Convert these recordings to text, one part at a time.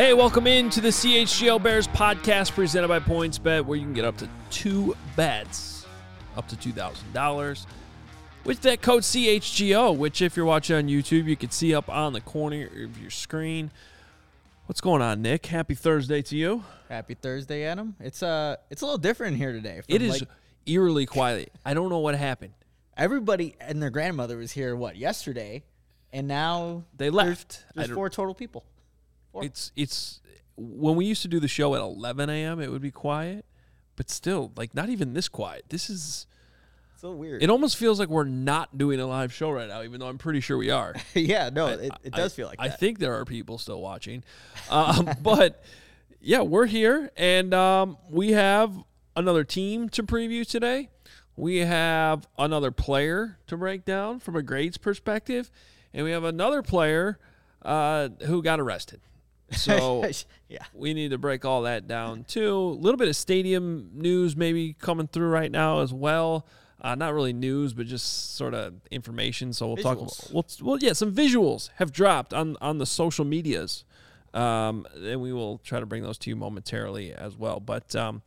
Hey, welcome in to the CHGO Bears podcast presented by PointsBet, where you can get up to two bets, up to $2,000 with that code CHGO, which, if you're watching on YouTube, you can see up on the corner of your screen. What's going on, Nick? Happy Thursday to you. Happy Thursday, Adam. It's uh, it's a little different here today. It is like, eerily quiet. I don't know what happened. everybody and their grandmother was here. What yesterday, and now They left. I There's, four total people. It's it's when we used to do the show at 11 a.m. It would be quiet, but still, like not even this quiet. This is. so weird. It almost feels like we're not doing a live show right now, even though I'm pretty sure we are. yeah, no, it, it does I- feel like I that. think there are people still watching, um, but yeah, we're here, and um, we have another team to preview today. We have another player to break down from a grades perspective, and we have another player uh, who got arrested. So yeah, we need to break all that down too. A little bit of stadium news maybe coming through right now as well. Uh, not really news, but just sort of information. So we'll talk. Visuals. We'll, well, yeah, some visuals have dropped on on the social medias, um, and we will try to bring those to you momentarily as well. But um,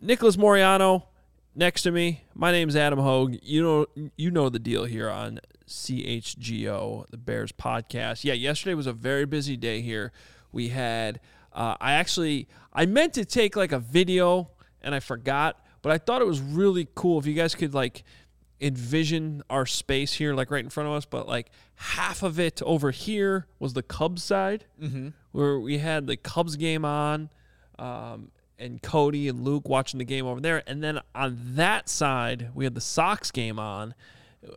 Nicholas Moreano next to me. My name's Adam Hoge. You know you know the deal here on CHGO, the Bears podcast. Yeah, yesterday was a very busy day here. We had uh, I actually I meant to take like a video and I forgot, but I thought it was really cool if you guys could like envision our space here like right in front of us, but like half of it over here was the Cubs side where we had the Cubs game on. Um, and Cody and Luke watching the game over there. And then on that side, we had the Sox game on.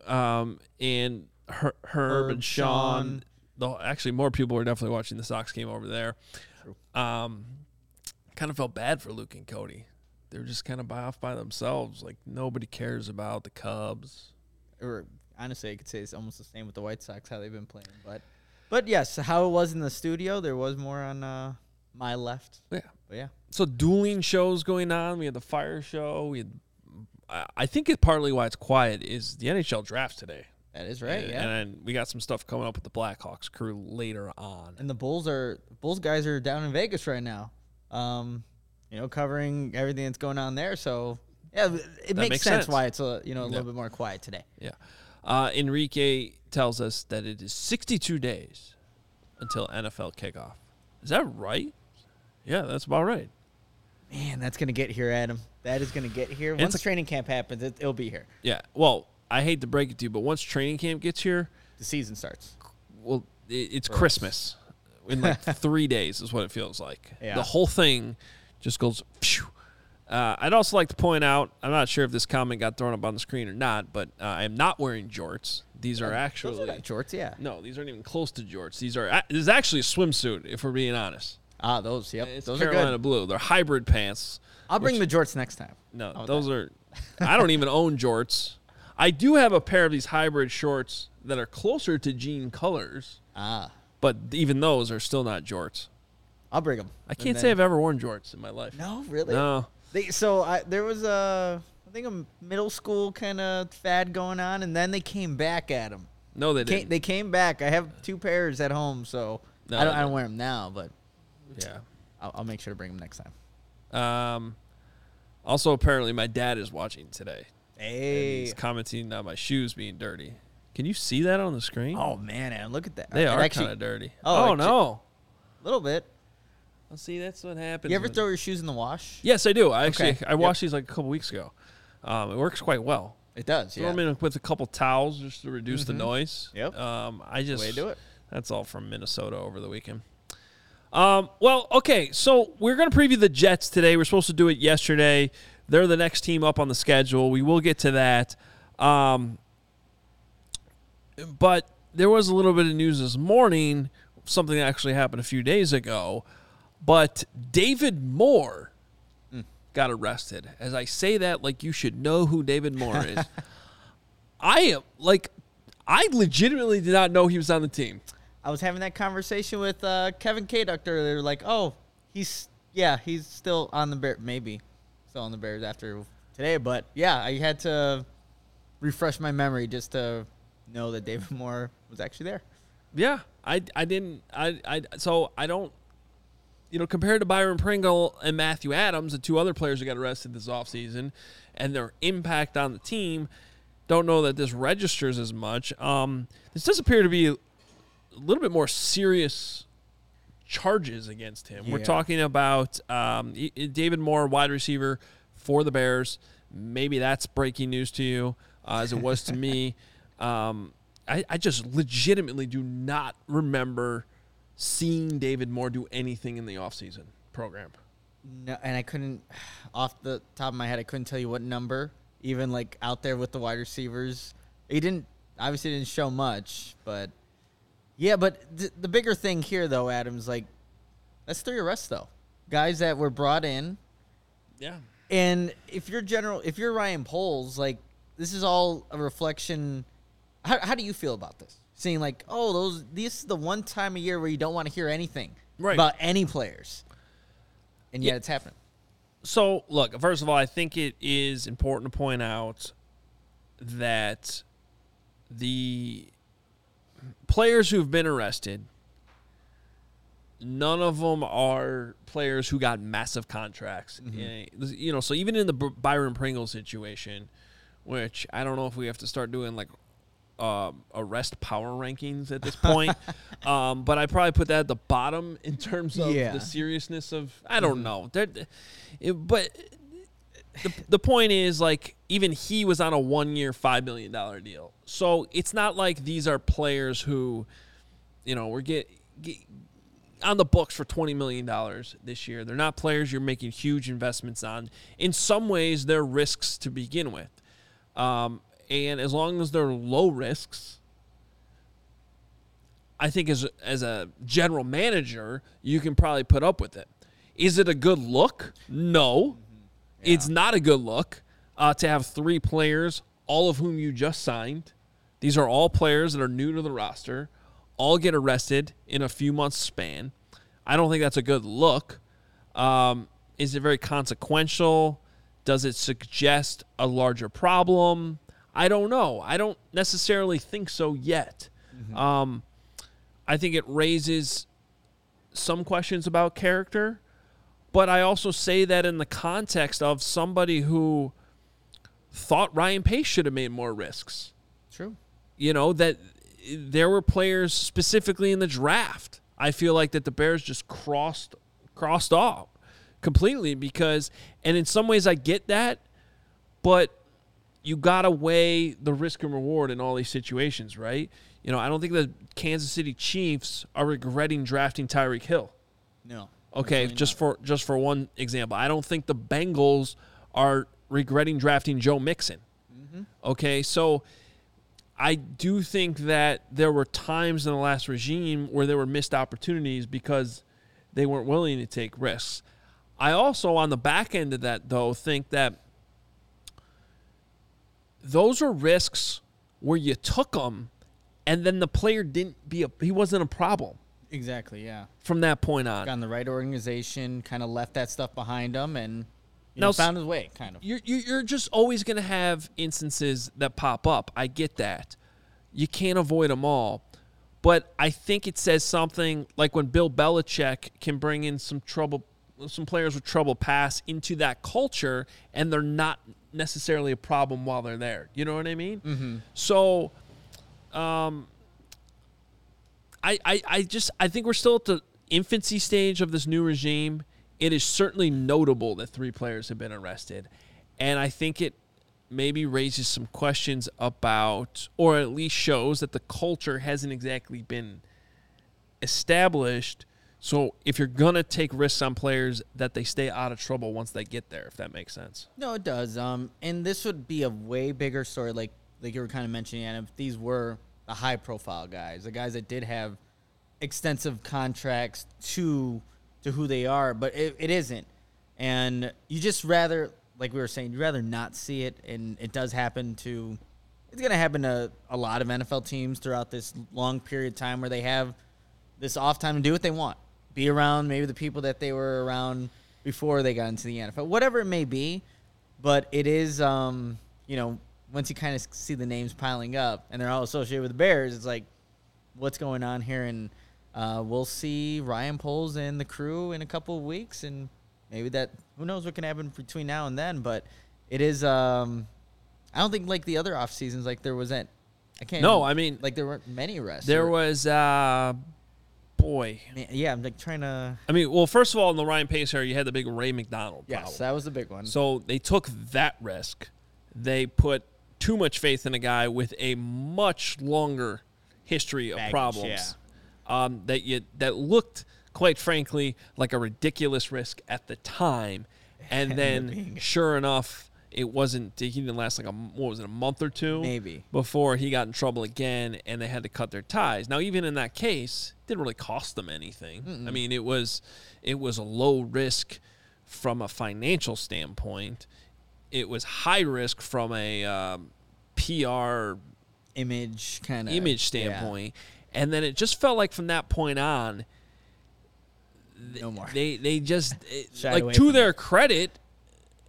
Um, and Her- Herb, Herb, and Sean. Sean. The, actually, more people were definitely watching the Sox game over there. Um, kind of felt bad for Luke and Cody. They were just kind of by off by themselves. Like nobody cares about the Cubs. or honestly, I could say it's almost the same with the White Sox how they've been playing. But, but yes, how it was in the studio, there was more on uh, my left. Yeah. But yeah, So dueling shows going on. We had the fire show. We had. I- think it partly why it's quiet is the NHL draft today. that is right. And, yeah. and then we got some stuff coming up with the Blackhawks crew later on. And the Bulls are Bulls guys are down in Vegas right now. Um, you know, covering everything that's going on there. So yeah, it makes, makes sense, sense. why it's a you know a Yeah. little bit more quiet today. Yeah. Uh, Enrique tells us that it is 62 days until NFL kickoff. Is that right? Yeah, that's about right. Man, that's gonna get here, Adam. That is gonna get here. Once It's- training camp happens, it, it'll be here. Yeah. Well, I hate to break it to you, but once training camp gets here, The season starts. well, it, it's. Christmas in like three days is what it feels like. Yeah. The whole thing just goes. Uh, I'd also like to point out, I'm not sure if this comment got thrown up on the screen or not, but uh, I am not wearing jorts. These are actually Those are shorts, yeah. no, these aren't even close to jorts. These are this is actually a swimsuit, if we're being honest. Ah, those. Yep, It's those are Carolina good. blue. They're hybrid pants. I'll bring the jorts next time. No, How about those that? are. I don't even own jorts. I do have a pair of these hybrid shorts that are closer to jean colors, Ah, but even those are still not jorts. I'll bring them. I can't say I've ever worn jorts in my life. No, really. No. They, so I, there was a, I think a middle school kind of fad going on, and then they came back at them. No, they Came, didn't. they came back. I have two pairs at home, so No, I don't, they I don't wear them now, but yeah. I'll, I'll make sure to bring them next time. Um. Also, apparently, my dad is watching today. and Hey. He's commenting on my shoes being dirty. Can you see that on the screen? Oh man, Adam, look at that. they are kind of dirty. Oh, Oh, no. a little bit. Well, see, that's what happens. You ever throw your shoes in the wash? Yes, I do. I actually Okay. I washed these like a couple weeks ago. Um, it works quite well. It does. Throw Yeah. them in with a couple towels just to reduce the noise. Yep. Um, I just way to do it. That's all from Minnesota over the weekend. Um, well, okay, so we're going to preview the Jets today. We're supposed to do it yesterday. They're the next team up on the schedule. We will get to that. Um, But there was a little bit of news this morning, something that actually happened a few days ago. But David Moore got arrested. As I say that, like you should know who David Moore is. I am like, I legitimately did not know he was on the team. I was having that conversation with uh, Kevin K. Doctor. They're like, oh, he's yeah, he's still on the bear, maybe still on the Bears after today. But yeah, I had to refresh my memory just to know that David Moore was actually there. Yeah, I, I didn't I, I so I don't you know compared to Byron Pringle and Matthew Adams, the two other players who got arrested this offseason, and their impact on the team, don't know that this registers as much. Um, this does appear to be a little bit more serious charges against him. We're talking about um, David Moore, wide receiver for the Bears. Maybe that's breaking news to you, uh, as it was to me. Um, I, I just legitimately do not remember seeing David Moore do anything in the offseason program. No, and I couldn't, off the top of my head, I couldn't tell you what number. Even like out there with the wide receivers, he didn't obviously didn't show much, but yeah. But th- the bigger thing here, though, Adams, like that's three arrests though, guys that were brought in, Yeah. and if you're general, if you're Ryan Poles, like this is all a reflection. How, how do you feel about this? Seeing like, oh, those this is the one time a year where you don't want to hear anything Right. about any players, and yet Yeah. it's happening. So, look, first of all, I think it is important to point out that the players who've been arrested, none of them are players who got massive contracts. Eh, You know, so even in the Byron Pringle situation, which I don't know if we have to start doing like um, arrest power rankings at this point, um, but I probably put that at the bottom in terms of Yeah. the seriousness of. I don't know, There- it, but the, the point is like even he was on a one year five million dollar deal. So it's not like these are players who you know we're get, get on the books for 20 million dollars this year. They're not players you're making huge investments on. In some ways they're risks to begin with. Um, and as long as they're low risks I think as as a general manager, you can probably put up with it. Is it a good look? No, it's not a good look uh, to have three players, all of whom you just signed. These are all players that are new to the roster, all get arrested in a few months span. I don't think that's a good look. Um, is it very consequential? Does it suggest a larger problem? I don't know. I don't necessarily think so yet. Um, I think it raises some questions about character, but I also say that in the context of somebody who thought Ryan Pace should have made more risks. True. You know, that there were players specifically in the draft. I feel like that the Bears just crossed crossed off completely because and in some ways I get that, but you got to weigh the risk and reward in all these situations, right? You know, I don't think the Kansas City Chiefs are regretting drafting Tyreek Hill. No. Okay, just not. for just for one example, I don't think the Bengals are regretting drafting Joe Mixon. Mm-hmm. Okay, so I do think that there were times in the last regime where there were missed opportunities because they weren't willing to take risks. I also, on the back end of that, though, think that those are risks where you took them, and then the player didn't be a he wasn't a problem Exactly. Yeah. from that point on. Got in the right organization, kind of left that stuff behind him, and you Now, know, found his way. Kind of. you're you're you're just always going to have instances that pop up. I get that. You can't avoid them all. But I think it says something like when Bill Belichick can bring in some trouble some players with trouble pass into that culture and they're not necessarily a problem while they're there. You know what I mean? Mm-hmm. So um I, I, I just I think we're still at the infancy stage of this new regime. It is certainly notable that three players have been arrested, and I think it maybe raises some questions about, or at least shows that the culture hasn't exactly been established. So if you're gonna take risks on players, that they stay out of trouble once they get there, if that makes sense. No, it does. Um, and this would be a way bigger story, like like you were kind of mentioning, and if these were the high profile guys, the guys that did have extensive contracts to to who they are, but it, it isn't. And you just rather, like we were saying, you rather not see it, and it does happen to. It's going to happen to a lot of NFL teams throughout this long period of time where they have this off time to do what they want, be around maybe the people that they were around before they got into the NFL, whatever it may be. But it is, um, you know, once you kind of see the names piling up and they're all associated with the Bears, it's like, what's going on here? And uh, we'll see Ryan Poles and the crew in a couple of weeks, and maybe that who knows what can happen between now and then. But it is, um, I don't think like the other off seasons, like there wasn't. I can't. No, I mean, like there weren't many arrests. There or- was, uh, boy. yeah, I'm like trying to. I mean, well, first of all, in the Ryan Pace era, you had the big Ray McDonald problem. Yes, that was the big one. So they took that risk. They put too much faith in a guy with a much longer history of Baggage, problems um, that you that looked, quite frankly, like a ridiculous risk at the time, and then sure enough, it wasn't. He didn't last like a what was it a month or two Maybe. before he got in trouble again, and they had to cut their ties. Now, even in that case, it didn't really cost them anything. I mean, it was it was a low risk from a financial standpoint. It was high risk from a um, PR image kind of image standpoint, and then it just felt like from that point on, no more. they they just it- like to their credit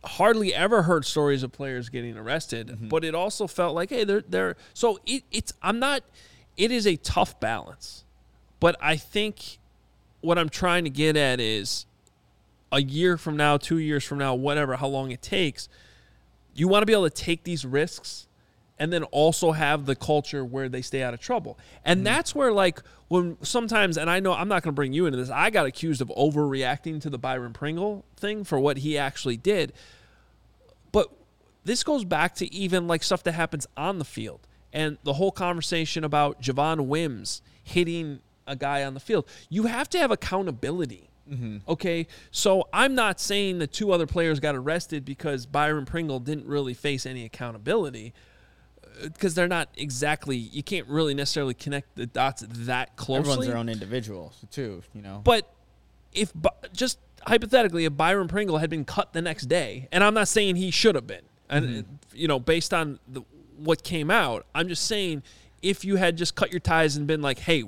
hardly ever heard stories of players getting arrested. Mm-hmm. but it also felt like hey they're they're so it, it's i'm not it is a tough balance. But i think what i'm trying to get at is a year from now two years from now whatever how long it takes you want to be able to take these risks and then also have the culture where they stay out of trouble. And mm-hmm. that's where like when sometimes and I know I'm not going to bring you into this. I got accused of overreacting to the Byron Pringle thing for what he actually did. But this goes back to even like stuff that happens on the field and the whole conversation about Javon Wims hitting a guy on the field. You have to have accountability. Okay, so I'm not saying the two other players got arrested because Byron Pringle didn't really face any accountability because they're not exactly. You can't really necessarily connect the dots that closely. Everyone's their own individual too, you know. But if just hypothetically, if Byron Pringle had been cut the next day, and I'm not saying he should have been, and Mm-hmm. you know, based on the, what came out, I'm just saying if you had just cut your ties and been like, hey.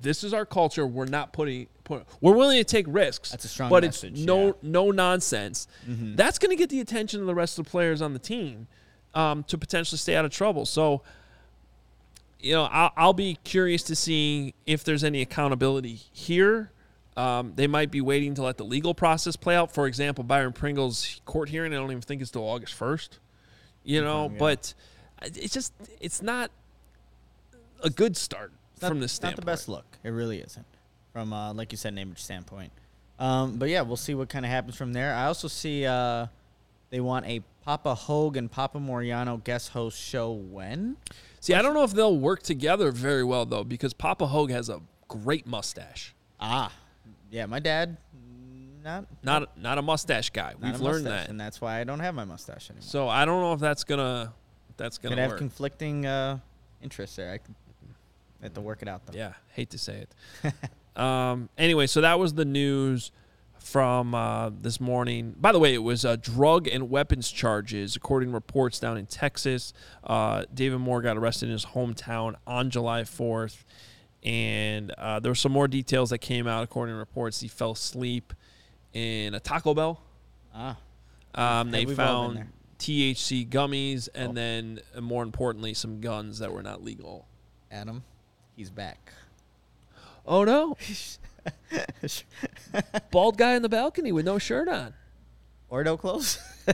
This is our culture. We're not putting. Put, we're willing to take risks. That's a strong but message, it's no yeah. no nonsense. That's going to get the attention of the rest of the players on the team um, to potentially stay out of trouble. So, you know, I'll, I'll be curious to see if there's any accountability here. Um, they might be waiting to let the legal process play out. For example, Byron Pringle's court hearing, I don't even think it's till August 1st. You know, yeah. but it's just, it's not a good start not, from this it's not the best look. It really isn't. From uh, like you said, an image standpoint. Um, but yeah, we'll see what kind of happens from there. I also see uh, they want a Papa Hoge and Papa Moreano guest host show when. See, I don't know if they'll work together very well, though, because Papa Hoge has a great mustache. Ah, yeah, my dad, not Not, not a mustache guy. not We've learned mustache, that. and that's why I don't have my mustache anymore. So I don't know if that's gonna that's gonna Could have work. conflicting uh, interests there. I have to work it out though. yeah, hate to say it. um, anyway, so that was the news from uh, this morning. By the way, it was uh, drug and weapons charges, according to reports down in Texas. Uh, David Moore got arrested in his hometown on July 4th. And uh, there were some more details that came out, according to reports. He fell asleep in a Taco Bell. Ah, Um, they we've all been found. THC gummies and Oh. then, more importantly, some guns that were not legal. Adam, he's back. Oh no! Bald guy in the balcony with no shirt on. or no clothes.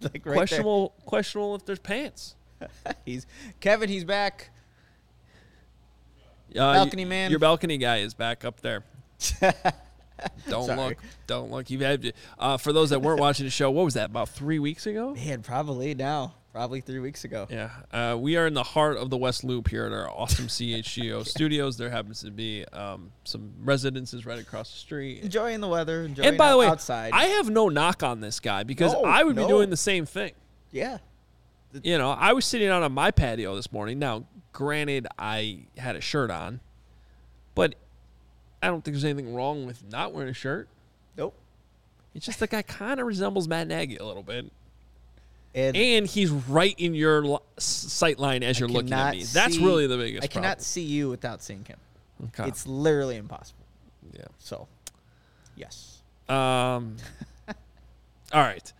like right questionable, questionable if there's pants. He's Kevin. He's back. Uh, Balcony man. Your balcony guy is back up there. Don't Sorry. look. Don't look. You've had uh, for those that weren't watching the show. What was that? About three weeks ago. Man, probably now. Probably three weeks ago. Yeah, uh, we are in the heart of the West Loop here at our awesome CHGO studios. There happens to be um, some residences right across the street. Enjoying the weather. Enjoying And by the way, outside. I have no knock on this guy because No, I would be doing the same thing. yeah. You know, I was sitting out on my patio this morning. Now, granted, I had a shirt on, but I don't think there's anything wrong with not wearing a shirt. Nope. It's just the guy kind of resembles Matt Nagy a little bit. And, And he's right in your li- sight line as you're looking at cannot me. That's really the biggest I cannot problem. see you without seeing him. Okay. It's literally impossible. yeah. So, yes. Um. all right.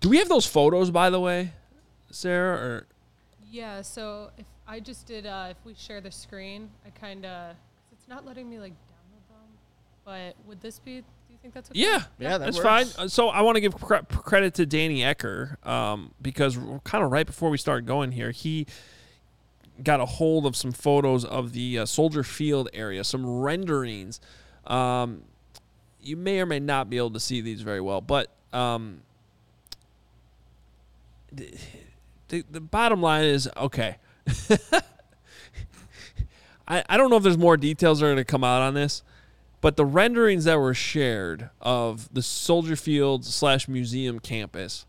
Do we have those photos, by the way, Sarah? Or Yeah, so if I just did, uh, if we share the screen, I kind of, it's not letting me like download them. But would this be? Do you think that's okay? yeah, Yeah, that that's works. fine. So I want to give cre- credit to Danny Ecker um, because kind of right before we start going here, he got a hold of some photos of the uh, Soldier Field area, some renderings. Um, you may or may not be able to see these very well, but um, the, the, the bottom line is okay. I, I don't know if there's more details that are going to come out on this, but the renderings that were shared of the Soldier Field slash museum campus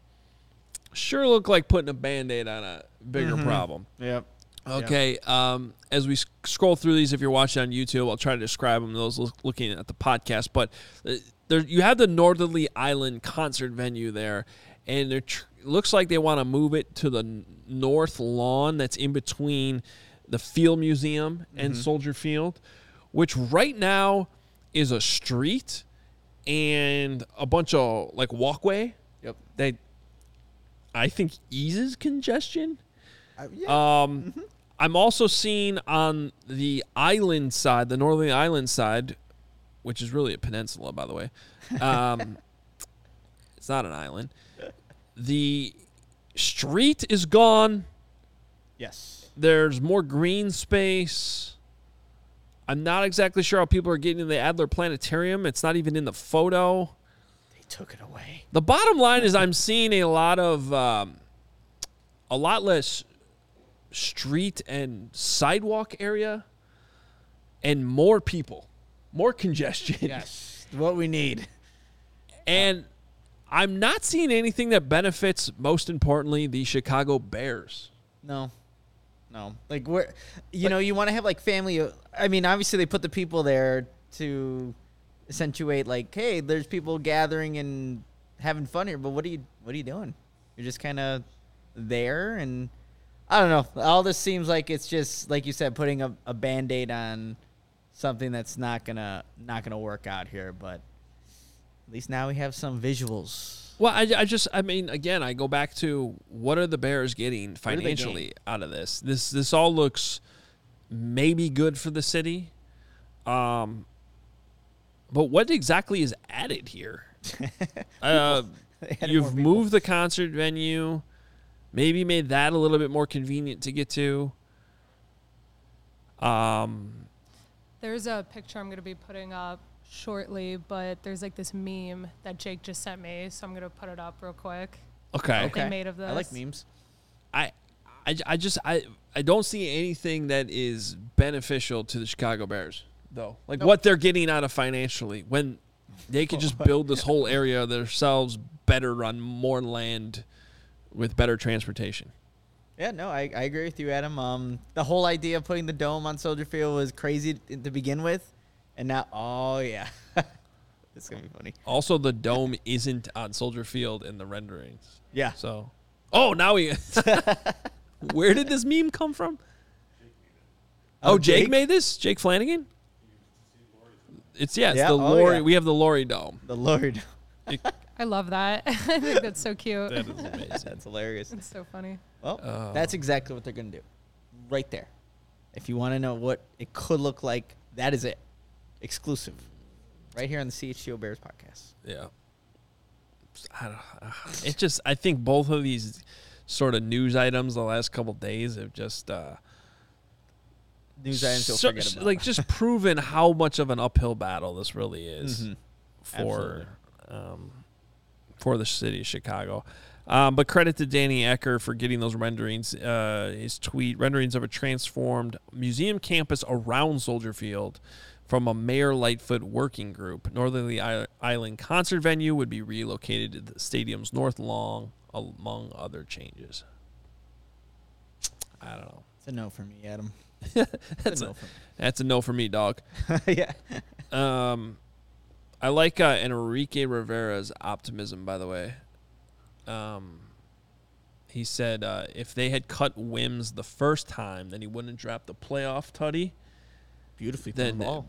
sure look like putting a band aid on a bigger problem. Yep. Okay. Um, as we scroll through these, if you're watching on YouTube, I'll try to describe them. Those look- looking at the podcast, but uh, there you have the Northerly Island concert venue there, and it tr- looks like they want to move it to the north lawn that's in between the Field Museum and Soldier Field, which right now is a street and a bunch of like walkway Yep. that I think eases congestion. Uh, yeah. Um, I'm also seeing on the island side, the northern island side, which is really a peninsula, by the way. Um, it's not an island. The street is gone. yes. There's more green space. I'm not exactly sure how people are getting to the Adler Planetarium. It's not even in the photo. They took it away. The bottom line is I'm seeing a lot of um, a lot less street and sidewalk area and more people, more congestion. Yes. what we need. And I'm not seeing anything that benefits most importantly the Chicago Bears. No. No. Like where you know, you want to have like family I mean, obviously they put the people there to accentuate like, hey, there's people gathering and having fun here, but what are you what are you doing? You're just kind of there and I don't know. All this seems like it's just like you said putting a, a band-aid on something that's not to not to work out here, but at least now we have some visuals. Well, I, I just, I mean, again, I go back to what are the Bears getting financially gain? out of this? This, this all looks maybe good for the city, um, but what exactly is added here? uh, you've moved the concert venue, maybe made that a little bit more convenient to get to. Um, There's a picture I'm going to be putting up shortly, but there's like this meme that Jake just sent me, so I'm going to put it up real quick. okay. They made of I like memes. I, I, I just I I don't see anything that is beneficial to the Chicago Bears though. Like Nope. what they're getting out of financially when they could just build this whole area themselves better on more land with better transportation. Yeah, no, I, I agree with you, Adam. Um, the whole idea of putting the dome on Soldier Field was crazy to begin with, and now, oh yeah, it's gonna be funny. Also, the dome isn't on Soldier Field in the renderings. Yeah, So, oh, now we. Where did this meme come from? Oh, Oh, Jake, Jake? made this. Jake Flanagan. It's yeah, it's Yeah, the oh, Lori. yeah. We have the Lori Dome. the Lord, I love that. I think that's so cute. That is amazing. that's hilarious. It's so funny. Well, Oh. that's exactly what they're gonna do, right there. If you want to know what it could look like, that is it, exclusive, right here on the CHGO Bears podcast. Yeah. I don't, uh, it just I think both of these sort of news items the last couple days have just uh, News items you'll so- forget about. like just proven how much of an uphill battle this really is Mhm. for um, for the city of Chicago. Um, but credit to Danny Ecker for getting those renderings. Uh, his tweet renderings of a transformed museum campus around Soldier Field from a Mayor Lightfoot working group. Northerly Island concert venue would be relocated to the stadium's north lawn, among other changes. I don't know. It's a no for me, Adam. That's a no for that's a no for me, dog. yeah. Um, I like uh, Enrique Rivera's optimism. By the way, um, he said uh, if they had cut Wims the first time, then he wouldn't have dropped the playoff tutty. Beautifully Then, ball.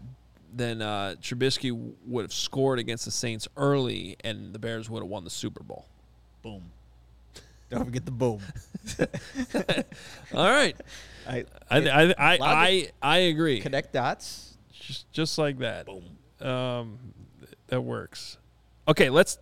then uh, Trubisky would have scored against the Saints early, and the Bears would have won the Super Bowl. Boom. Don't forget the boom. All right, I, I I I, I, I agree. connect dots. just just like that. Um, that works. Okay, let's.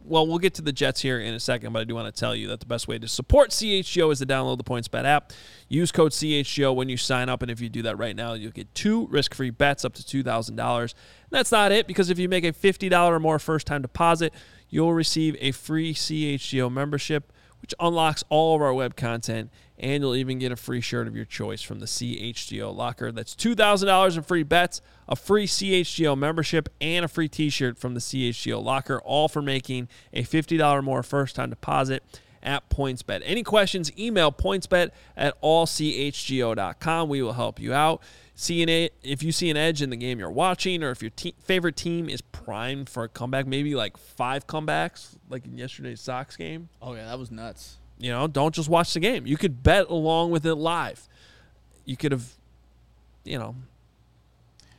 Well, we'll get to the Jets here in a second, but I do want to tell you that the best way to support CHGO is to download the PointsBet app. Use code CHGO when you sign up, and if you do that right now, you'll get two risk-free bets up to two thousand dollars. That's not it, because if you make a fifty dollar or more first-time deposit, you'll receive a free CHGO membership, which unlocks all of our web content, and you'll even get a free shirt of your choice from the CHGO locker. That's $2,000 in free bets, a free CHGO membership, and a free t shirt from the CHGO locker, all for making a $50 more first time deposit at PointsBet. Any questions, email pointsbet at allchgo.com. We will help you out. See an if you see an edge in the game you're watching, or if your te- favorite team is primed for a comeback, maybe like five comebacks, like in yesterday's Sox game. Oh yeah, that was nuts. You know, don't just watch the game. You could bet along with it live. You could have, you know,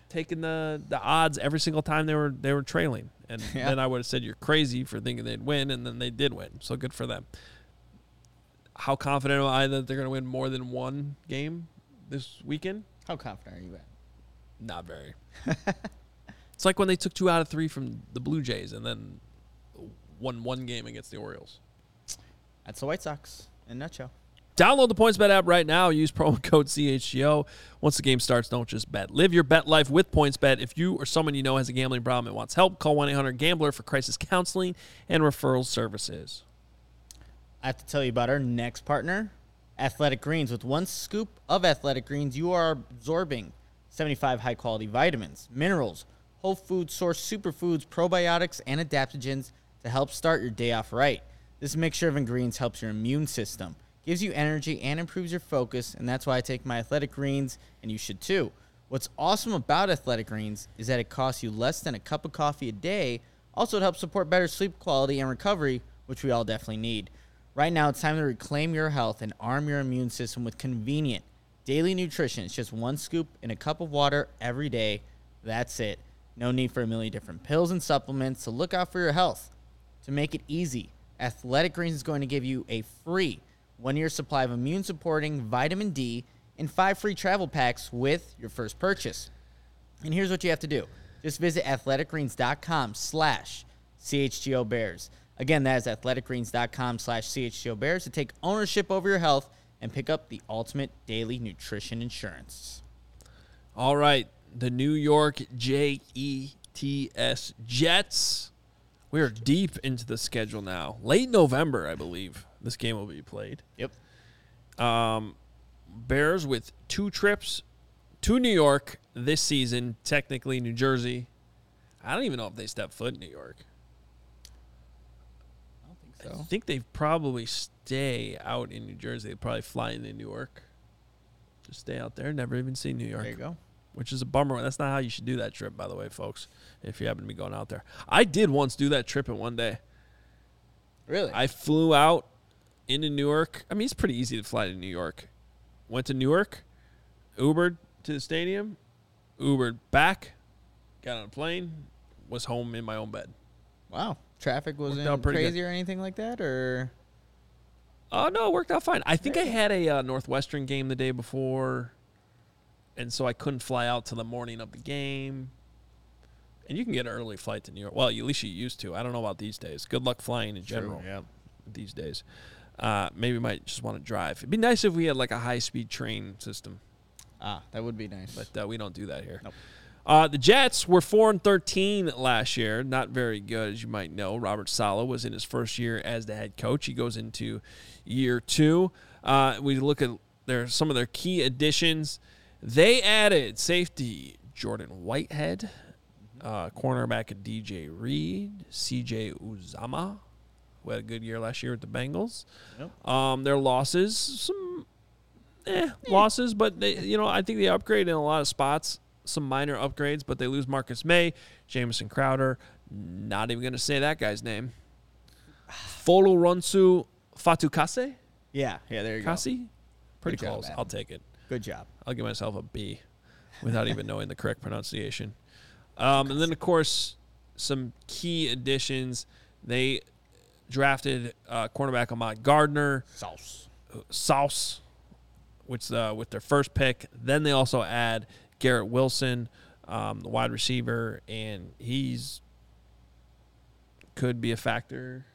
taken the the odds every single time they were they were trailing, and Yeah. then I would have said you're crazy for thinking they'd win, and then they did win. So good for them. How confident am I that they're going to win more than one game this weekend? How confident are you at? Not very. it's like when they took two out of three from the Blue Jays, and then won one game against the Orioles. That's the White Sox in a nutshell. Download the PointsBet app right now. Use promo code CHGO. Once the game starts, don't just bet. Live your bet life with PointsBet. If you or someone you know has a gambling problem and wants help, call 1-800-GAMBLER for crisis counseling and referral services. I have to tell you about our next partner, Athletic Greens. With one scoop of Athletic Greens, you are absorbing 75 high quality vitamins, minerals, whole food source superfoods, probiotics, and adaptogens to help start your day off right. This mixture of ingredients helps your immune system, gives you energy, and improves your focus, and that's why I take my Athletic Greens, and you should too. What's awesome about Athletic Greens is that it costs you less than a cup of coffee a day. Also, it helps support better sleep quality and recovery, which we all definitely need. Right now, it's time to reclaim your health and arm your immune system with convenient daily nutrition. It's just one scoop in a cup of water every day. That's it. No need for a million different pills and supplements. So look out for your health. To make it easy, Athletic Greens is going to give you a free one year supply of immune supporting vitamin D and five free travel packs with your first purchase. And here's what you have to do. Just visit athleticgreens.com slash CHGO Bears. Again, that is athleticgreens.com slash CHGO Bears to take ownership over your health and pick up the ultimate daily nutrition insurance. All right, the New York Jets Jets. We are deep into the schedule now. Late November, I believe, this game will be played. Yep. Um, Bears with two trips to New York this season. Technically, New Jersey. I don't even know if they step foot in New York. I don't think so. I think they probably stay out in New Jersey. They probably fly into New York. Just stay out there. Never even see New York There you go. which is a bummer. That's not how you should do that trip, by the way, folks. If you happen to be going out there, I did once do that trip in one day. Really? I flew out into Newark. I mean, it's pretty easy to fly to New York. Went to Newark, Ubered to the stadium, Ubered back, got on a plane, was home in my own bed. wow. Traffic wasn't crazy or anything like that, or Oh no, it worked out fine. I think I had a uh, Northwestern game the day before, and so I couldn't fly out till the morning of the game. And you can get an early flight to New York. Well, at least you used to. I don't know about these days. Good luck flying in general Yeah. these days. Uh, maybe might just want to drive. It'd be nice if we had like a high speed train system, Ah, that would be nice. but uh, we don't do that here. Nope. Uh, the Jets were four and thirteen last year. Not very good, as you might know. Robert Saleh was in his first year as the head coach. He goes into year two. Uh, we look at their some of their key additions. They added safety Jordan Whitehead, uh, cornerback DJ Reed, CJ Uzomah, who had a good year last year with the Bengals. Yep. Um, their losses, some eh, losses, but they, you know, I think they upgrade in a lot of spots. Some minor upgrades, but they lose Marcus Maye, Jamison Crowder. Not even going to say that guy's name. Folorunsho Fatukasi? Yeah, yeah, there you go. Kasi? Pretty Good close. Adam. I'll take it. Good job. I'll give myself a B without even knowing the correct pronunciation. Um, and then, of course, some key additions. They drafted uh, cornerback Ahmad Gardner, Sauce. Sauce, which uh, with their first pick. Then they also add Garrett Wilson, um, the wide receiver, and he's could be a factor.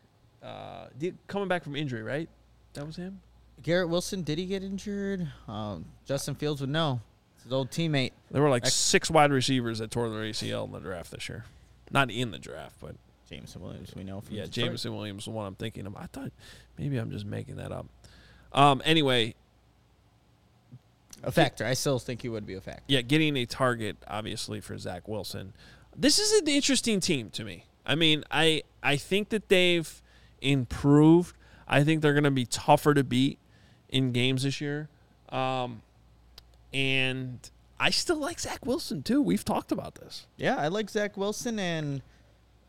Uh, did- coming back from injury, right? That was him. Garrett Wilson, did he get injured? Um, Justin Fields would know. It's his old teammate. There were like Ex- six wide receivers that tore their ACL in the draft this year. Not in the draft, but Jameson Williams, we know from yeah, Detroit. Jameson Williams is the one I'm thinking of. I thought maybe I'm just making that up. Um, anyway, A factor. I still think he would be a factor. yeah, getting a target obviously for Zach Wilson. This is an interesting team to me. I mean, I I think that they've improved. I think they're going to be tougher to beat in games this year. Um, and I still like Zach Wilson too. We've talked about this. Yeah, I like Zach Wilson, and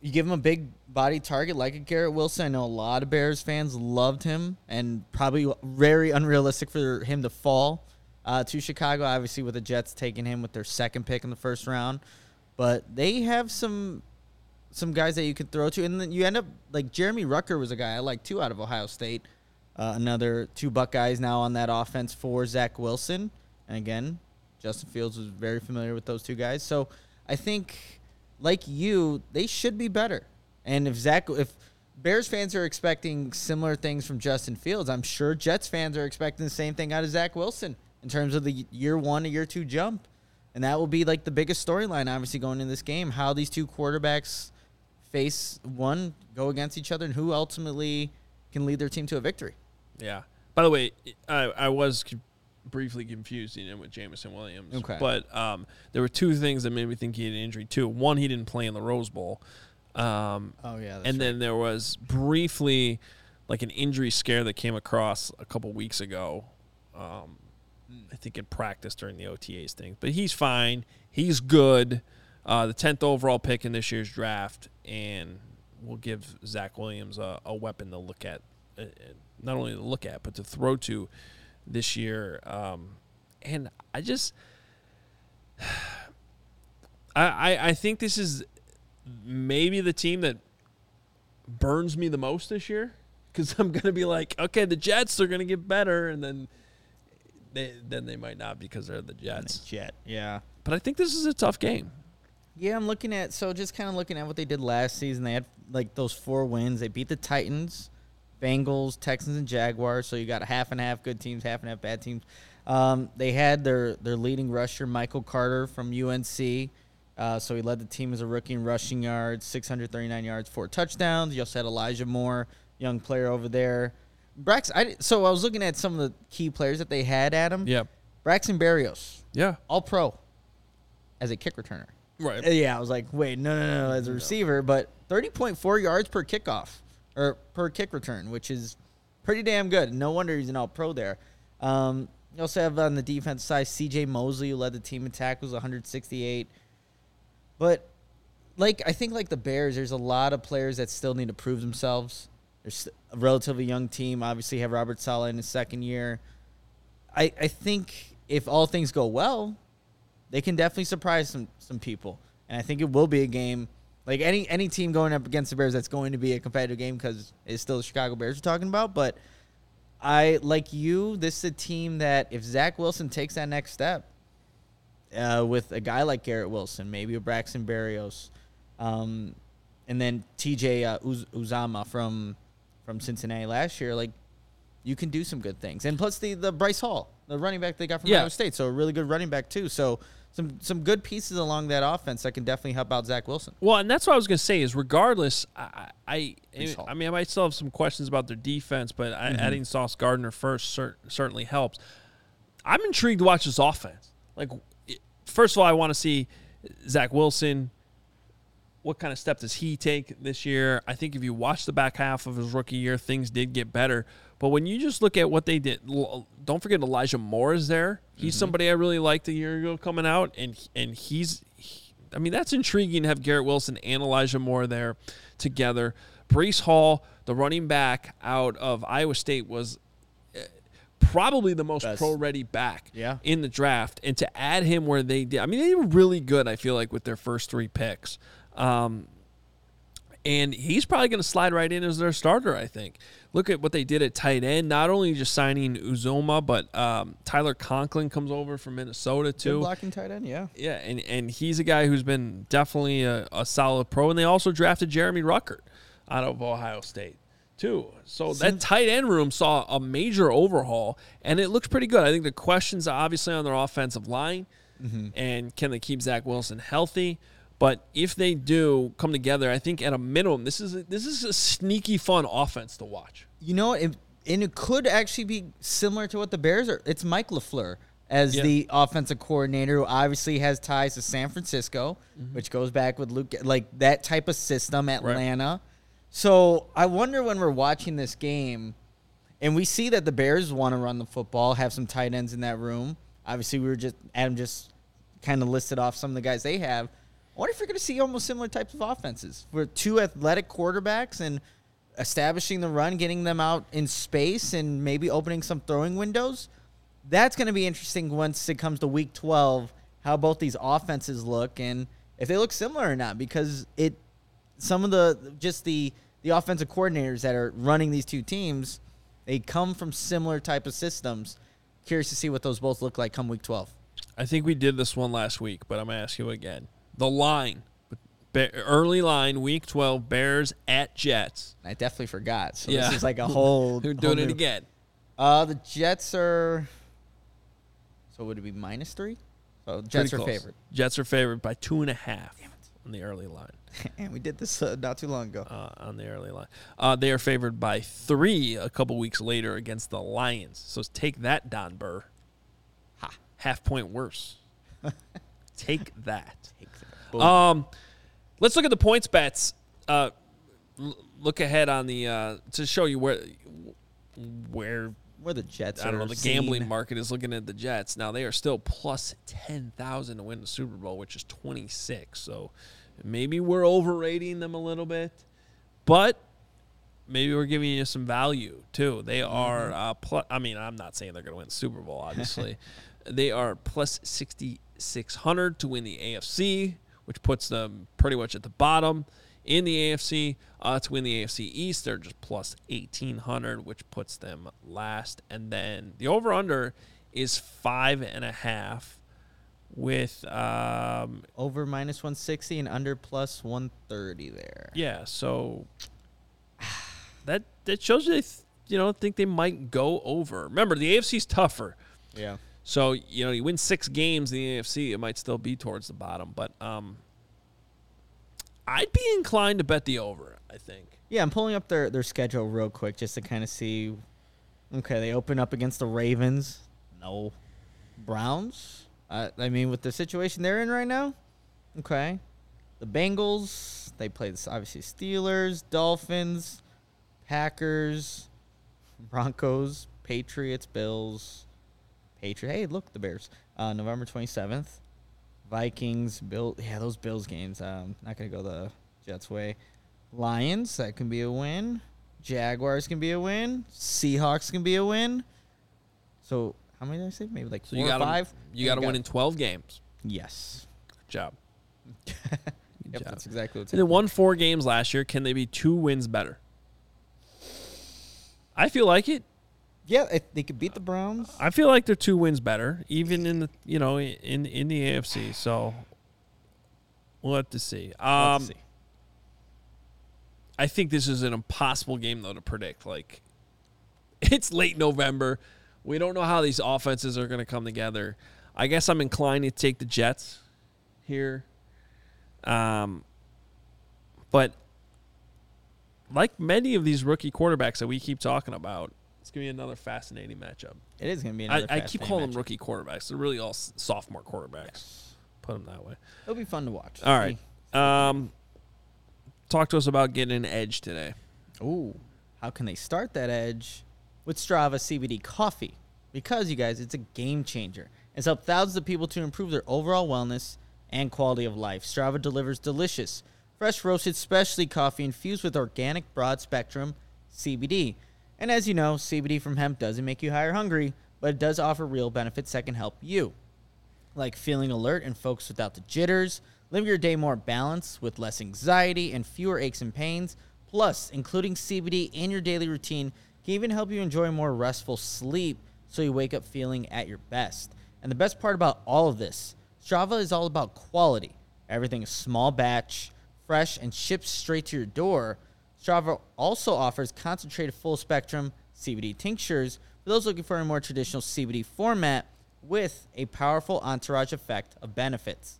you give him a big body target like a Garrett Wilson. I know a lot of Bears fans loved him, and probably very unrealistic for him to fall uh, to Chicago. Obviously, with the Jets taking him with their second pick in the first round, but they have some some guys that you could throw to, and then you end up like Jeremy Ruckert was a guy I like too out of Ohio State. Uh, another two Buckeyes now on that offense for Zach Wilson, and again, Justin Fields was very familiar with those two guys. So I think, like you, they should be better. And if Zach, if Bears fans are expecting similar things from Justin Fields, I'm sure Jets fans are expecting the same thing out of Zach Wilson in terms of the year one to year two jump. And that will be like the biggest storyline, obviously, going in this game. How these two quarterbacks face one, go against each other, and who ultimately can lead their team to a victory. Yeah. By the way, I, I was briefly confusing him with Jameson Williams. Okay. But um, there were two things that made me think he had an injury too. One, he didn't play in the Rose Bowl. Um, Oh yeah, and then there was briefly like an injury scare that came across a couple weeks ago. Um, I think in practice during the OTAs thing, but he's fine. He's good. Uh, the tenth overall pick in this year's draft, and we'll give Zach Williams a, a weapon to look at, uh, uh, not only to look at but to throw to this year. Um, and I just, I, I I think this is maybe the team that burns me the most this year because I'm gonna be like, okay, the Jets are gonna get better, and then they then they might not because they're the Jets. Jet, yeah. But I think this is a tough game. Yeah, I'm looking at so just kind of looking at what they did last season. They had like those four wins. They beat the Titans, Bengals, Texans, and Jaguars. So you got half and half good teams, half and half bad teams. Um, they had their their leading rusher Michael Carter from UNC. Uh, so he led the team as a rookie in rushing yards, 639 yards, four touchdowns. You also had Elijah Moore, young player over there. Brax, I, so I was looking at some of the key players that they had. Adam, Yeah, Braxton Berrios, yeah, All Pro, as a kick returner. right. Uh, Yeah, I was like, wait, no, no, no, as a receiver, but 30.4 yards per kickoff or per kick return, which is pretty damn good. No wonder he's an all pro there. Um, you also have on the defense side CJ Mosley, who led the team in tackles, 168. But like I think like the Bears, there's a lot of players that still need to prove themselves. There's a relatively young team. Obviously, have Robert Saleh in his second year. I I think if all things go well, they can definitely surprise some some people, and I think it will be a game like any any team going up against the Bears. That's going to be a competitive game because it's still the Chicago Bears we're talking about. But I like you. This is a team that if Zach Wilson takes that next step uh, with a guy like Garrett Wilson, maybe a Braxton Berrios, um, and then T.J. Uh, Uz- Uzomah from from Cincinnati last year, like you can do some good things. And plus the the Bryce Hall, the running back they got from Yeah. Ohio State, so a really good running back too. So some some good pieces along that offense that can definitely help out Zach Wilson. Well, and that's what I was gonna say. Is regardless, I I, Please I, mean I might still have some questions about their defense, but I, mm-hmm. adding Sauce Gardner first cer- certainly helps. I'm intrigued to watch this offense. Like, first of all, I want to see Zach Wilson what kind of step does he take this year? I think if you watch the back half of his rookie year, things did get better. But when you just look at what they did, don't forget Elijah Moore is there. He's somebody I really liked a year ago coming out, and and he's, he- I mean, that's intriguing to have Garrett Wilson and Elijah Moore there together. Breece Hall, the running back out of Iowa State, was uh, probably the most Best. pro ready back Yeah. in the draft. And to add him where they did, I mean, they were really good, I feel like, with their first three picks. Um, and he's probably going to slide right in as their starter, I think. Look at what they did at tight end. Not only just signing Uzomah, but um, Tyler Conklin comes over from Minnesota, too. Good blocking tight end, yeah. Yeah, and, and he's a guy who's been definitely a, a solid pro. And they also drafted Jeremy Ruckert out of Ohio State, too. So that tight end room saw a major overhaul, and it looks pretty good. I think the questions are obviously on their offensive line, and can they keep Zach Wilson healthy? But if they do come together, I think at a minimum, this is a, this is a sneaky fun offense to watch. You know, it, and it could actually be similar to what the Bears are. It's Mike LaFleur as Yeah. the offensive coordinator who obviously has ties to San Francisco, mm-hmm. which goes back with Luke, like that type of system, Atlanta. So I wonder when we're watching this game and we see that the Bears want to run the football, have some tight ends in that room. Obviously, we were just, Adam just kind of listed off some of the guys they have. I wonder if you're going to see almost similar types of offenses where two athletic quarterbacks and establishing the run, getting them out in space, and maybe opening some throwing windows. That's going to be interesting once it comes to week 12, how both these offenses look and if they look similar or not, because it some of the just the the offensive coordinators that are running these two teams, they come from similar type of systems. Curious to see what those both look like come week 12. I think we did this one last week, but I'm going to ask you again. The line, early line, week 12, Bears at Jets. I definitely forgot. So Yeah. this is like a whole. They're whole doing it new- again. Uh, the Jets are. So would it be minus three? So Jets Pretty are close. favored. Jets are favored by two and a half on the early line. and we did this uh, not too long ago. Uh, on the early line, uh, they are favored by three a couple weeks later against the Lions. So take that, Don Burr. Ha. Half point worse. take that. Boom. Um, let's look at the points bets. Uh, l- look ahead on the uh, to show you where where Where the Jets I don't are know the seen. gambling market is looking at the Jets. Now they are still plus ten thousand to win the Super Bowl, which is twenty six. So maybe we're overrating them a little bit, but maybe we're giving you some value too. They are uh, plus. I mean, I'm not saying they're going to win the Super Bowl. Obviously, they are plus sixty six hundred to win the AFC, which puts them pretty much at the bottom. In the AFC, uh, to win the AFC East, they're just plus 1,800, which puts them last. And then the over under is five and a half with, um, over minus 160 and under plus 130 there. yeah, so that that shows you, they th- you know, think they might go over. Remember, the AFC's tougher. Yeah. So, you know, you win six games in the AFC, it might still be towards the bottom. But um, I'd be inclined to bet the over, I think. Yeah, I'm pulling up their, their schedule real quick just to kind of see. Okay, they open up against the Ravens. No. Browns? I mean, with the situation they're in right now? Okay. The Bengals, they play this obviously Steelers, Dolphins, Packers, Broncos, Patriots, Bills, Patriot. Hey, look, the Bears. Uh, November 27th. Vikings, Bill. Yeah, those Bills games. Um, not gonna go the Jets' way. Lions, that can be a win. Jaguars can be a win. Seahawks can be a win. So how many did I say? Maybe like So four you got or five. You got to win in 12 games. Yes. Good job. Good Yep, job. that's exactly what's they won four games last year. Can they be two wins better? I feel like it. Yeah, if they could beat the Browns. I feel like they're two wins better, even in the you know in in the AFC. So we'll have to see. We'll have Um, to see. I think this is an impossible game though to predict. Like it's late November. We don't know how these offenses are going to come together. I guess I'm inclined to take the Jets here. Um but like many of these rookie quarterbacks that we keep talking about, it's going to be another fascinating matchup. It is going to be I, another. I keep fascinating calling them rookie quarterbacks. They're really all s- sophomore quarterbacks. Put them that way. It'll be fun to watch. All right. Um, talk to us about getting an edge today. Ooh, how can they start that edge? With Strava CBD coffee. Because, you guys, it's a game changer. It's helped thousands of people to improve their overall wellness and quality of life. Strava delivers delicious, fresh roasted specialty coffee infused with organic broad spectrum CBD. And as you know, CBD from hemp doesn't make you higher hungry, but it does offer real benefits that can help you. Like feeling alert and focused without the jitters, live your day more balanced with less anxiety and fewer aches and pains. Plus, including CBD in your daily routine can even help you enjoy more restful sleep so you wake up feeling at your best. And the best part about all of this, Strava is all about quality. Everything is small batch, fresh, and shipped straight to your door. Strava also offers concentrated full spectrum CBD tinctures for those looking for a more traditional CBD format with a powerful entourage effect of benefits.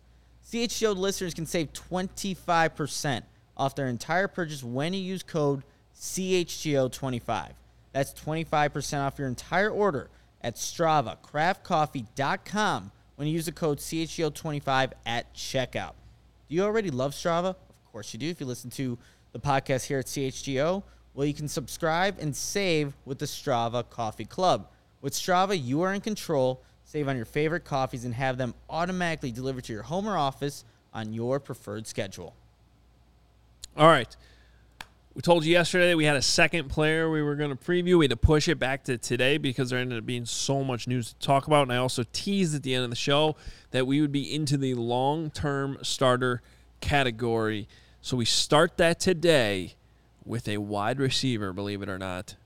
CHGO listeners can save 25% off their entire purchase when you use code CHGO25. That's 25% off your entire order at StravaCraftCoffee.com when you use the code CHGO25 at checkout. Do you already love Strava? Of course you do. If you listen to the podcast here at CHGO, well, you can subscribe and save with the Strava Coffee Club. With Strava, you are in control. Save on your favorite coffees and have them automatically delivered to your home or office on your preferred schedule. All right. We told you yesterday we had a second player we were going to preview. We had to push it back to today because there ended up being so much news to talk about. And I also teased at the end of the show that we would be into the long term starter category. So we start that today with a wide receiver, believe it or not.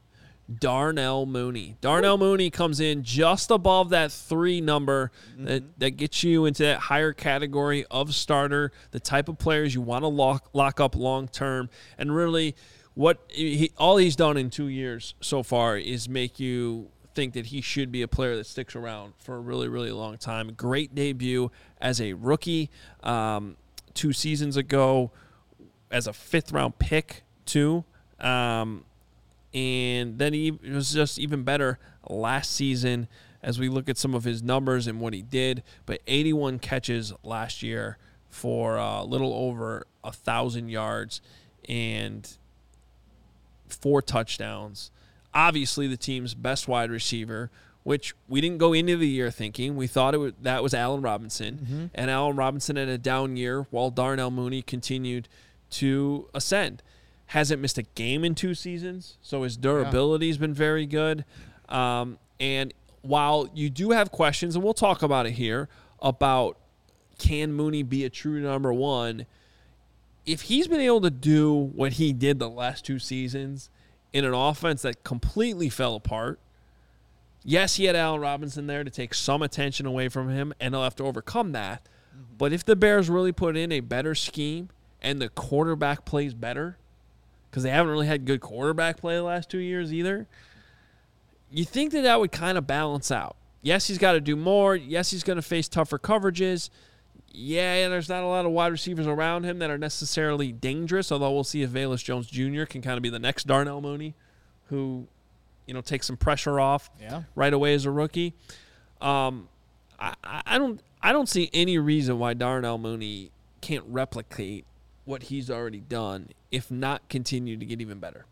Darnell Mooney. Darnell Mooney comes in just above that three number that, that gets you into that higher category of starter, the type of players you want to lock, lock up long term. And really, what he, all he's done in two years so far is make you think that he should be a player that sticks around for a really, really long time. Great debut as a rookie um, two seasons ago, as a fifth round pick, too. Um, and then he was just even better last season as we look at some of his numbers and what he did. But 81 catches last year for a little over a thousand yards and four touchdowns. Obviously, the team's best wide receiver, which we didn't go into the year thinking. We thought it was, that was Allen Robinson, mm-hmm. and Allen Robinson had a down year while Darnell Mooney continued to ascend hasn't missed a game in two seasons, so his durability has been very good. Um, and while you do have questions, and we'll talk about it here about can Mooney be a true number one, if he's been able to do what he did the last two seasons in an offense that completely fell apart. Yes, he had Allen Robinson there to take some attention away from him, and he'll have to overcome that. Mm-hmm. But if the Bears really put in a better scheme and the quarterback plays better, because they haven't really had good quarterback play the last two years either. You think that that would kind of balance out. Yes, he's got to do more. Yes, he's going to face tougher coverages. Yeah, there's not a lot of wide receivers around him that are necessarily dangerous, although we'll see if Velus Jones Jr. can kind of be the next Darnell Mooney who, you know, takes some pressure off yeah. right away as a rookie. Um, I, I don't I don't see any reason why Darnell Mooney can't replicate what he's already done, if not continue to get even better.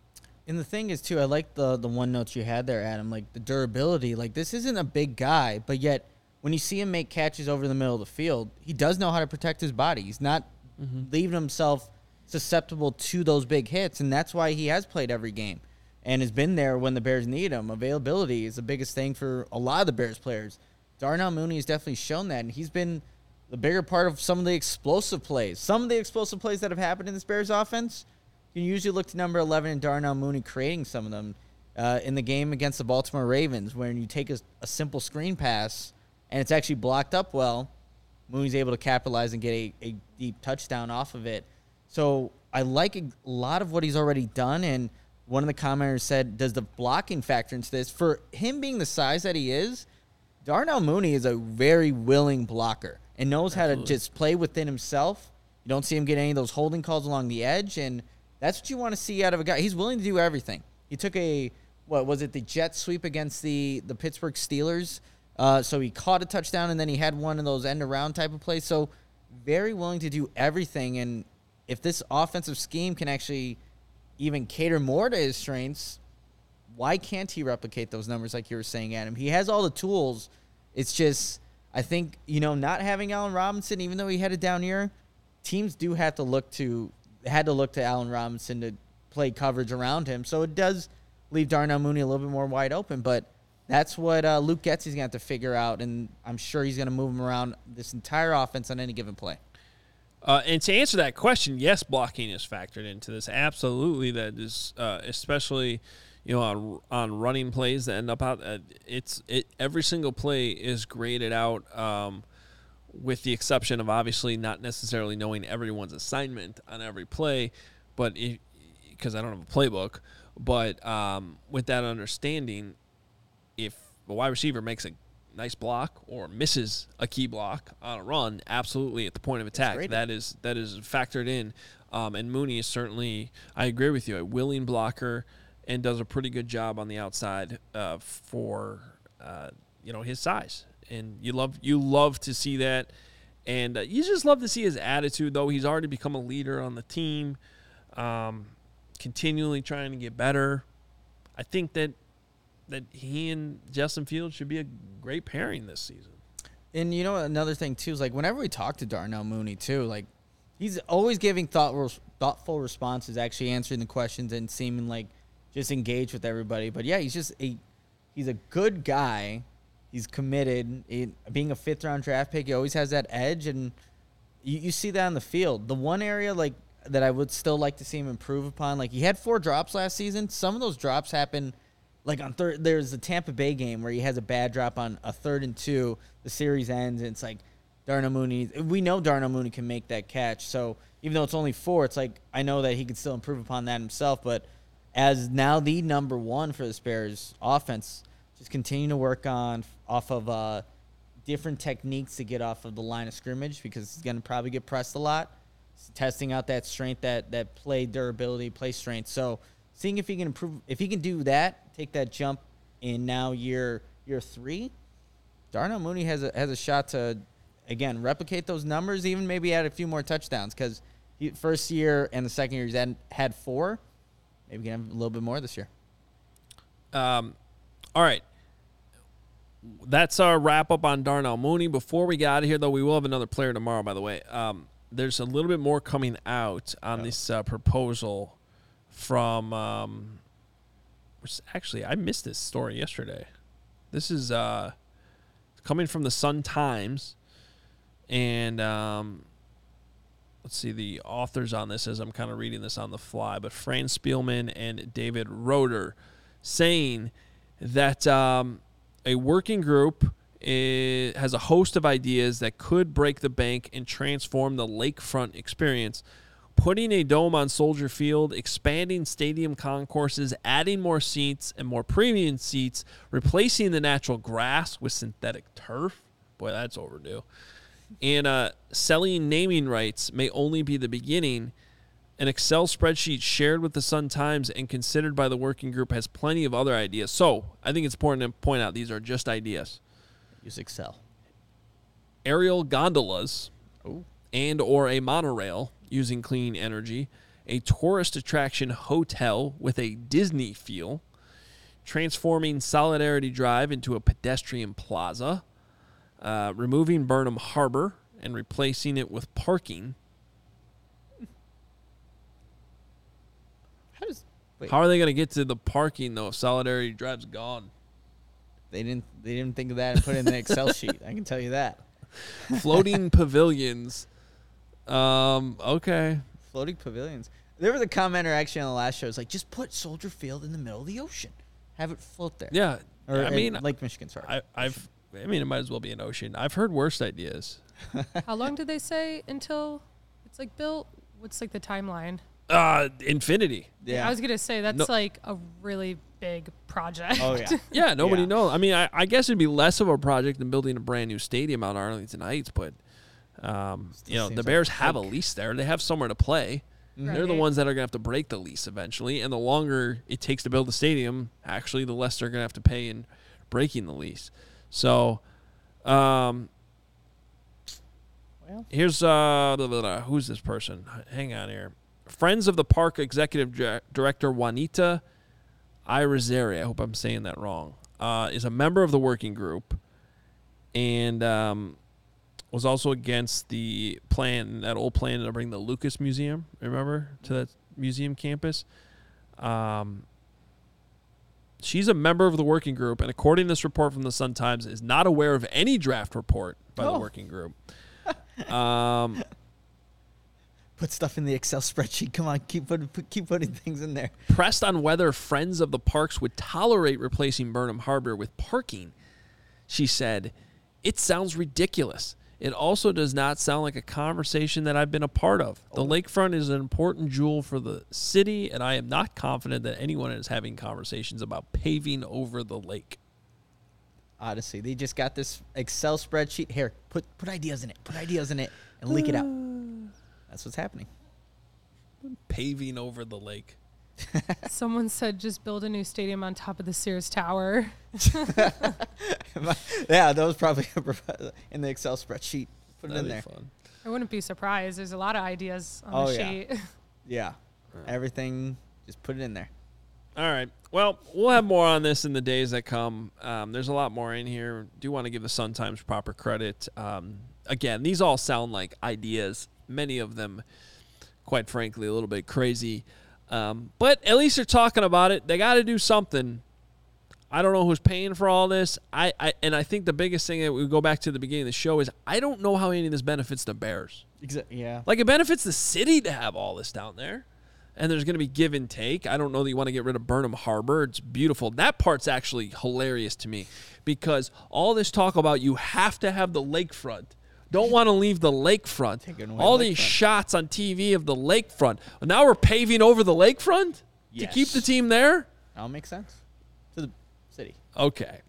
And the thing is too, I like the the one notes you had there, Adam. Like the durability. Like this isn't a big guy, but yet when you see him make catches over the middle of the field, he does know how to protect his body. He's not mm-hmm. leaving himself susceptible to those big hits, and that's why he has played every game and has been there when the Bears need him. Availability is the biggest thing for a lot of the Bears players. Darnell Mooney has definitely shown that, and he's been the bigger part of some of the explosive plays. Some of the explosive plays that have happened in this Bears offense, you can usually look to number 11 and Darnell Mooney creating some of them uh, in the game against the Baltimore Ravens, when you take a, a, simple screen pass and it's actually blocked up well. Mooney's able to capitalize and get a, a deep touchdown off of it. So I like a lot of what he's already done. And one of the commenters said, Does the blocking factor into this? For him being the size that he is, Darnell Mooney is a very willing blocker and knows Absolutely. how to just play within himself. You don't see him get any of those holding calls along the edge, and that's what you want to see out of a guy. He's willing to do everything. He took a what was it the jet sweep against the the Pittsburgh Steelers. Uh, so he caught a touchdown and then he had one of those end around type of plays. So very willing to do everything. And if this offensive scheme can actually even cater more to his strengths, why can't he replicate those numbers like you were saying, Adam? He has all the tools. It's just I think you know not having Allen Robinson, even though he had a down year, teams do have to look to had to look to Allen Robinson to play coverage around him. So it does leave Darnell Mooney a little bit more wide open, but that's what uh, Luke Getsy's going to have to figure out, and I'm sure he's going to move him around this entire offense on any given play. Uh, and to answer that question, yes, blocking is factored into this. Absolutely, that is uh, especially you know on on running plays that end up out. Uh, it's it every single play is graded out, um, with the exception of obviously not necessarily knowing everyone's assignment on every play, but because I don't have a playbook, but um, with that understanding, if a wide receiver makes a nice block or misses a key block on a run, absolutely at the point of attack, that is that is factored in. Um, and Mooney is certainly, I agree with you, a willing blocker and does a pretty good job on the outside uh, for uh, you know his size. And you love you love to see that, and uh, you just love to see his attitude. Though he's already become a leader on the team, um, continually trying to get better. I think that that he and Justin Fields should be a great pairing this season. And you know another thing too is like whenever we talk to Darnell Mooney too, like he's always giving thoughtful thoughtful responses, actually answering the questions and seeming like just engage with everybody. But yeah, he's just a he's a good guy. He's committed. Being a fifth round draft pick, he always has that edge, and you, you see that on the field. The one area like that I would still like to see him improve upon, like he had four drops last season. Some of those drops happen like on third there's the Tampa Bay game where he has a bad drop on a third and two. The series ends and it's like Darnell Mooney. We know Darnell Mooney can make that catch. So even though it's only four, it's like I know that he can still improve upon that himself. But as now the number one for the Bears offense, just continue to work on off of uh, different techniques to get off of the line of scrimmage because he's going to probably get pressed a lot. Testing out that strength, that that play durability, play strength. So seeing if he can improve, if he can do that, take that jump in now year year three, Darnell Mooney has a has a shot to again replicate those numbers, even maybe add a few more touchdowns because first year and the second year he's had, had four, maybe we can have a little bit more this year. Um, all right. That's our wrap up on Darnell Mooney. Before we get out of here, though, we will have another player tomorrow. By the way, um, there's a little bit more coming out on this uh, proposal from um, which actually I missed this story yesterday. This is uh, coming from the Sun Times, and um, let's see the authors on this as I'm kind of reading this on the fly. But Fran Spielman and David Roeder saying that um, a working group is, has a host of ideas that could break the bank and transform the lakefront experience putting a dome on Soldier Field, expanding stadium concourses, adding more seats and more premium seats, replacing the natural grass with synthetic turf. Boy, that's overdue. And uh, selling naming rights may only be the beginning. An Excel spreadsheet shared with the Sun Times and considered by the working group has plenty of other ideas. So I think it's important to point out these are just ideas. Use Excel. Aerial gondolas Ooh. and or a monorail using clean energy, a tourist attraction hotel with a Disney feel, transforming Solidarity Drive into a pedestrian plaza, uh, removing Burnham Harbor and replacing it with parking. How does wait, How are they going to get to the parking though? if Solidarity Drive's gone. They didn't. They didn't think of that and put it in the Excel sheet. I can tell you that. Floating pavilions um. Okay. Floating pavilions. There was a commenter actually on the last show. It's like just put Soldier Field in the middle of the ocean, have it float there. Yeah. Or I mean, Lake Michigan. Sorry. I, I've. I mean, it might as well be an ocean. I've heard worse ideas. How long did they say until it's like built? What's like the timeline? Uh, infinity. Yeah. I was gonna say that's No- like a really big project. Oh yeah. Yeah, nobody Yeah. knows. I mean, I, I guess it'd be less of a project than building a brand new stadium out Arlington Heights, but um, Still you know, seems the like Bears a have a lease there. They have somewhere to play. They're the Right. ones that are gonna have to break the lease eventually, and the longer it takes to build the stadium, actually, the less they're gonna have to pay in breaking the lease. So, um, Well. Here's uh, blah, blah, blah. who's this person? Hang on here. Friends of the Park Executive Director Juanita Irizarry, I hope I'm saying that wrong, uh, is a member of the working group and um, was also against the plan, that old plan to bring the Lucas Museum, remember, to that museum campus. Um, she's a member of the working group, and according to this report from the Sun Times, is not aware of any draft report by the Oh. working group. Um, Put stuff in the Excel spreadsheet. Come on, keep putting put, keep putting things in there. pressed on whether friends of the parks would tolerate replacing Burnham Harbor with parking, she said, It sounds ridiculous. It also does not sound like a conversation that I've been a part of. The oh. lakefront is an important jewel for the city, and I am not confident that anyone is having conversations about paving over the lake. Honestly, they just got this Excel spreadsheet. Here, put put ideas in it. Put ideas in it and leak it out. That's what's happening. Paving over the lake. Someone said just build a new stadium on top of the Sears Tower. yeah, that was probably in the Excel spreadsheet. Put it That'd in be there. fun. I wouldn't be surprised. There's a lot of ideas on Oh, the yeah. sheet. Yeah, everything. Just put it in there. All right. Well, we'll have more on this in the days that come. Um, there's a lot more in here. Do want to give the Sun Times proper credit. Um, again, these all sound like ideas. Many of them, quite frankly, a little bit crazy. Um, but at least they're talking about it. They got to do something. I don't know who's paying for all this. I, I and I think the biggest thing that we go back to the beginning of the show is I don't know how any of this benefits the Bears. Exactly. Yeah. Like it benefits the city to have all this down there. And there's going to be give and take. I don't know that you want to get rid of Burnham Harbor. It's beautiful. That part's actually hilarious to me because all this talk about you have to have the lakefront. Don't want to leave the lakefront. All these lakefront. shots on TV of the lakefront. Now we're paving over the lakefront to keep the team there? That'll make sense to the city. Okay.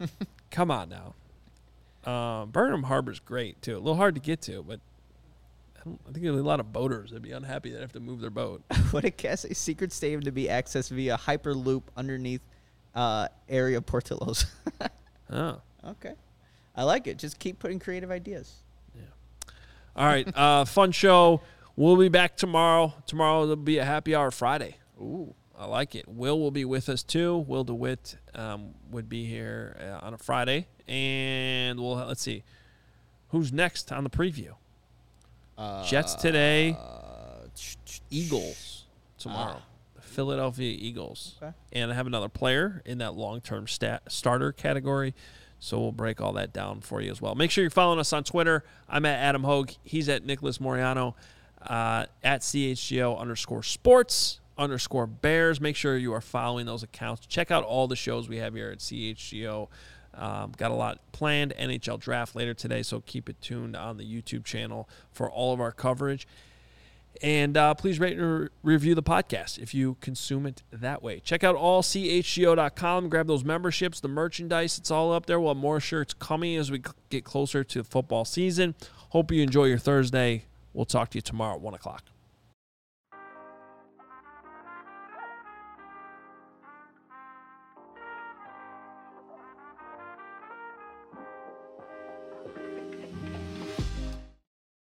Come on now. Uh, Burnham Harbor's great too. A little hard to get to, but I, don't, I think there's a lot of boaters that'd be unhappy that have to move their boat. what a guess! A secret stadium to be accessed via hyperloop underneath uh, area Portillo's. Oh. okay, I like it. Just keep putting creative ideas. Yeah. All right. Uh, fun show. We'll be back tomorrow. Tomorrow will be a happy hour Friday. Ooh, I like it. Will will be with us too. Will DeWitt um, would be here uh, on a Friday, and we'll let's see who's next on the preview. Jets today. uh, Eagles tomorrow. The Philadelphia Eagles. Okay. And I have another player in that long term stat starter category. So we'll break all that down for you as well. Make sure you're following us on Twitter. I'm at Adam Hoge. He's at Nicholas Moreano. Uh, at CHGO underscore sports underscore bears. Make sure you are following those accounts. Check out all the shows we have here at CHGO. Um, got a lot planned. NHL draft later today, so keep it tuned on the YouTube channel for all of our coverage. And uh, please rate and re- review the podcast if you consume it that way. Check out allchgo.com. Grab those memberships, the merchandise. It's all up there. We'll have more shirts coming as we get closer to football season. Hope you enjoy your Thursday. We'll talk to you tomorrow at 1 o'clock.